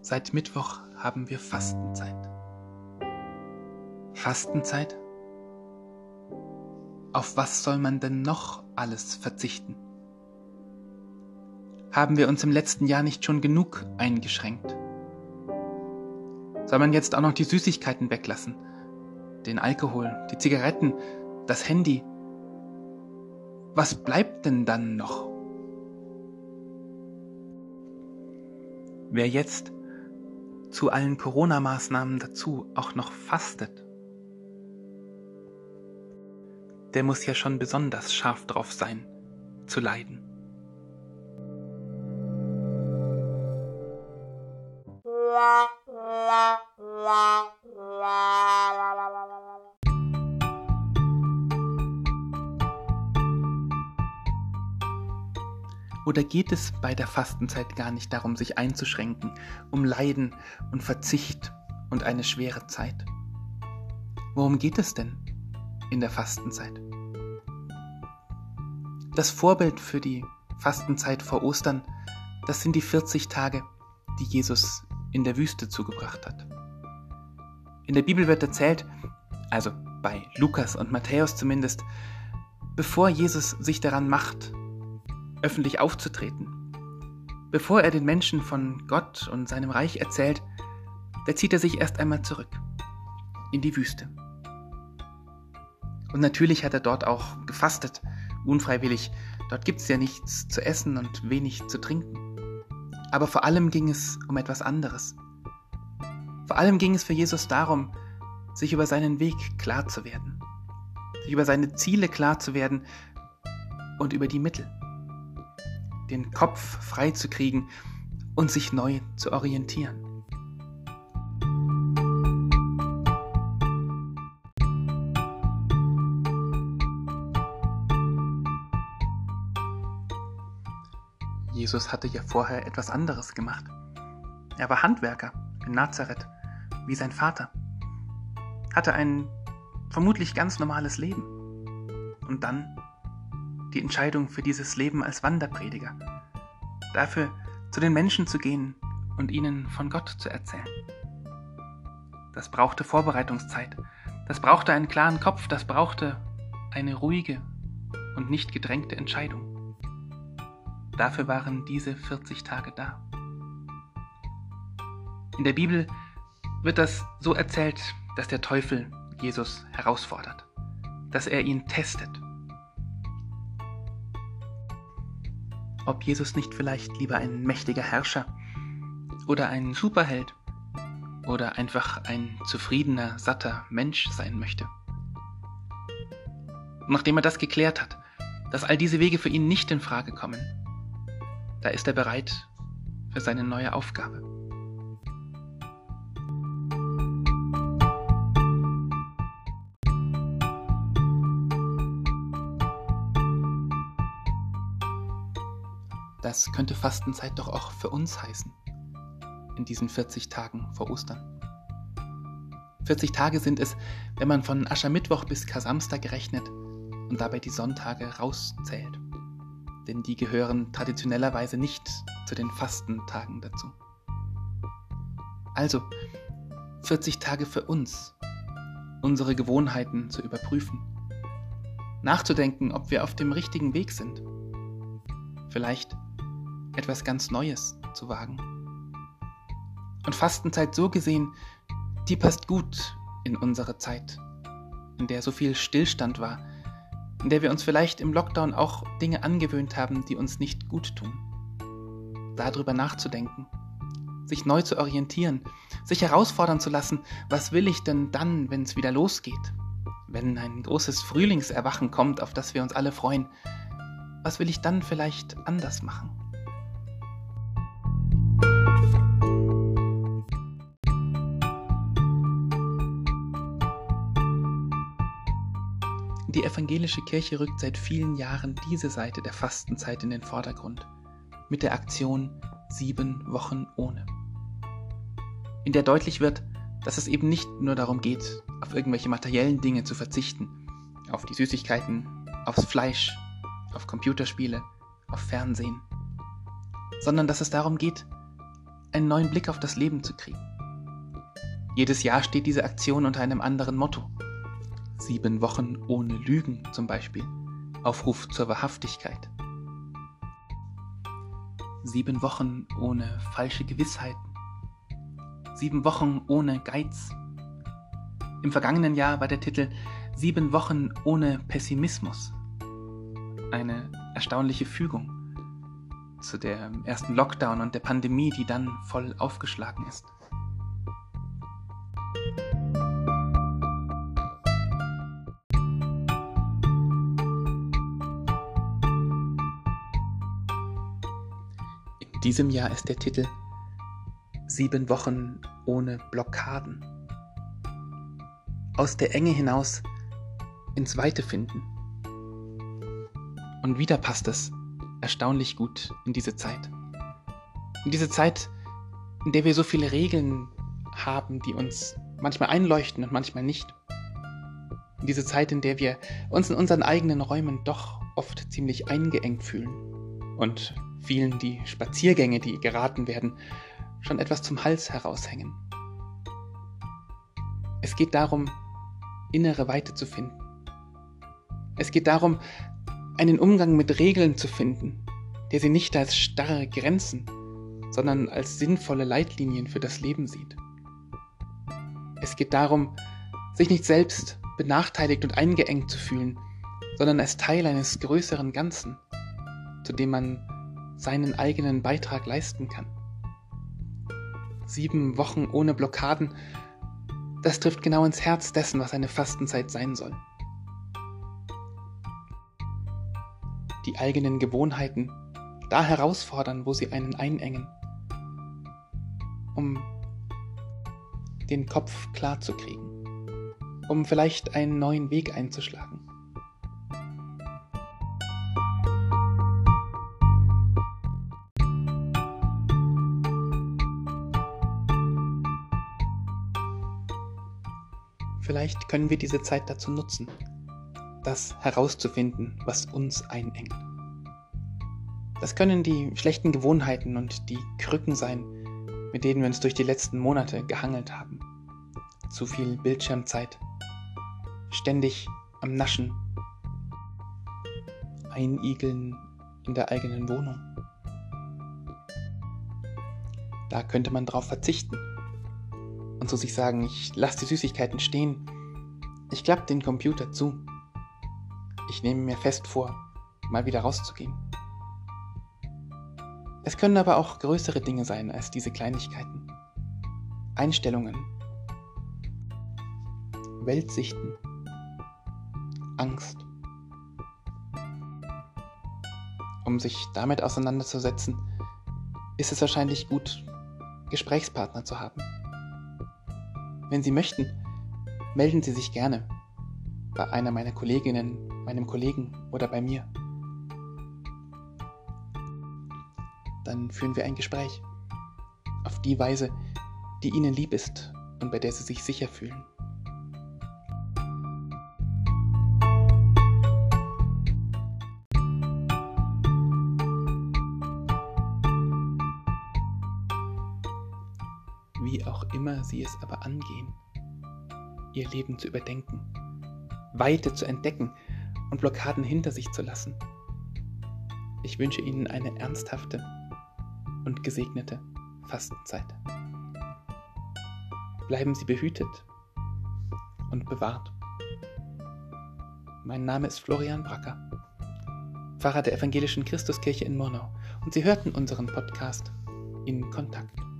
Seit Mittwoch haben wir Fastenzeit. Fastenzeit? Auf was soll man denn noch alles verzichten? Haben wir uns im letzten Jahr nicht schon genug eingeschränkt? Soll man jetzt auch noch die Süßigkeiten weglassen? Den Alkohol, die Zigaretten, das Handy? Was bleibt denn dann noch? Wer jetzt zu allen Corona-Maßnahmen dazu auch noch fastet, der muss ja schon besonders scharf drauf sein, zu leiden. Oder geht es bei der Fastenzeit gar nicht darum, sich einzuschränken, um Leiden und Verzicht und eine schwere Zeit? Worum geht es denn in der Fastenzeit? Das Vorbild für die Fastenzeit vor Ostern, das sind die 40 Tage, die Jesus in der Wüste zugebracht hat. In der Bibel wird erzählt, also bei Lukas und Matthäus zumindest, bevor Jesus sich daran macht, öffentlich aufzutreten. Bevor er den Menschen von Gott und seinem Reich erzählt, da zieht er sich erst einmal zurück in die Wüste. Und natürlich hat er dort auch gefastet, unfreiwillig. Dort gibt es ja nichts zu essen und wenig zu trinken. Aber vor allem ging es um etwas anderes. Vor allem ging es für Jesus darum, sich über seinen Weg klar zu werden, sich über seine Ziele klar zu werden und über die Mittel den Kopf frei zu kriegen und sich neu zu orientieren. Jesus hatte ja vorher etwas anderes gemacht. Er war Handwerker in Nazareth, wie sein Vater, hatte ein vermutlich ganz normales Leben. Und dann die Entscheidung für dieses Leben als Wanderprediger. Dafür zu den Menschen zu gehen und ihnen von Gott zu erzählen. Das brauchte Vorbereitungszeit. Das brauchte einen klaren Kopf. Das brauchte eine ruhige und nicht gedrängte Entscheidung. Dafür waren diese 40 Tage da. In der Bibel wird das so erzählt, dass der Teufel Jesus herausfordert, dass er ihn testet ob Jesus nicht vielleicht lieber ein mächtiger Herrscher oder ein Superheld oder einfach ein zufriedener, satter Mensch sein möchte. nachdem er das geklärt hat, dass all diese Wege für ihn nicht in Frage kommen, da ist er bereit für seine neue Aufgabe. Das könnte Fastenzeit doch auch für uns heißen. In diesen 40 Tagen vor Ostern. 40 Tage sind es, wenn man von Aschermittwoch bis Kasamstag gerechnet und dabei die Sonntage rauszählt. Denn die gehören traditionellerweise nicht zu den Fastentagen dazu. Also 40 Tage für uns, unsere Gewohnheiten zu überprüfen, nachzudenken, ob wir auf dem richtigen Weg sind. Vielleicht etwas ganz Neues zu wagen. Und Fastenzeit so gesehen, die passt gut in unsere Zeit, in der so viel Stillstand war, in der wir uns vielleicht im Lockdown auch Dinge angewöhnt haben, die uns nicht gut tun. Darüber nachzudenken, sich neu zu orientieren, sich herausfordern zu lassen, was will ich denn dann, wenn es wieder losgeht? Wenn ein großes Frühlingserwachen kommt, auf das wir uns alle freuen, was will ich dann vielleicht anders machen? Die evangelische Kirche rückt seit vielen Jahren diese Seite der Fastenzeit in den Vordergrund mit der Aktion Sieben Wochen ohne, in der deutlich wird, dass es eben nicht nur darum geht, auf irgendwelche materiellen Dinge zu verzichten, auf die Süßigkeiten, aufs Fleisch, auf Computerspiele, auf Fernsehen, sondern dass es darum geht, einen neuen Blick auf das Leben zu kriegen. Jedes Jahr steht diese Aktion unter einem anderen Motto. Sieben Wochen ohne Lügen zum Beispiel. Aufruf zur Wahrhaftigkeit. Sieben Wochen ohne falsche Gewissheiten. Sieben Wochen ohne Geiz. Im vergangenen Jahr war der Titel Sieben Wochen ohne Pessimismus. Eine erstaunliche Fügung zu der ersten Lockdown und der Pandemie, die dann voll aufgeschlagen ist. Diesem Jahr ist der Titel Sieben Wochen ohne Blockaden. Aus der Enge hinaus ins Weite finden. Und wieder passt es erstaunlich gut in diese Zeit. In diese Zeit, in der wir so viele Regeln haben, die uns manchmal einleuchten und manchmal nicht. In diese Zeit, in der wir uns in unseren eigenen Räumen doch oft ziemlich eingeengt fühlen und vielen die Spaziergänge, die geraten werden, schon etwas zum Hals heraushängen. Es geht darum, innere Weite zu finden. Es geht darum, einen Umgang mit Regeln zu finden, der sie nicht als starre Grenzen, sondern als sinnvolle Leitlinien für das Leben sieht. Es geht darum, sich nicht selbst benachteiligt und eingeengt zu fühlen, sondern als Teil eines größeren Ganzen, zu dem man seinen eigenen Beitrag leisten kann. Sieben Wochen ohne Blockaden, das trifft genau ins Herz dessen, was eine Fastenzeit sein soll. die eigenen Gewohnheiten da herausfordern, wo sie einen einengen, um den Kopf klar zu kriegen, um vielleicht einen neuen Weg einzuschlagen. Vielleicht können wir diese Zeit dazu nutzen, das herauszufinden, was uns einengt. Das können die schlechten Gewohnheiten und die Krücken sein, mit denen wir uns durch die letzten Monate gehangelt haben. Zu viel Bildschirmzeit, ständig am Naschen, einigeln in der eigenen Wohnung. Da könnte man drauf verzichten und zu sich sagen, ich lasse die Süßigkeiten stehen, ich klappe den Computer zu ich nehme mir fest vor, mal wieder rauszugehen. Es können aber auch größere Dinge sein als diese Kleinigkeiten. Einstellungen, Weltsichten, Angst. Um sich damit auseinanderzusetzen, ist es wahrscheinlich gut, Gesprächspartner zu haben. Wenn Sie möchten, melden Sie sich gerne bei einer meiner Kolleginnen meinem Kollegen oder bei mir. Dann führen wir ein Gespräch. Auf die Weise, die Ihnen lieb ist und bei der Sie sich sicher fühlen. Wie auch immer Sie es aber angehen, Ihr Leben zu überdenken, Weite zu entdecken und Blockaden hinter sich zu lassen. Ich wünsche Ihnen eine ernsthafte und gesegnete Fastenzeit. Bleiben Sie behütet und bewahrt. Mein Name ist Florian Bracker, Pfarrer der Evangelischen Christuskirche in Murnau und Sie hörten unseren Podcast in Kontakt.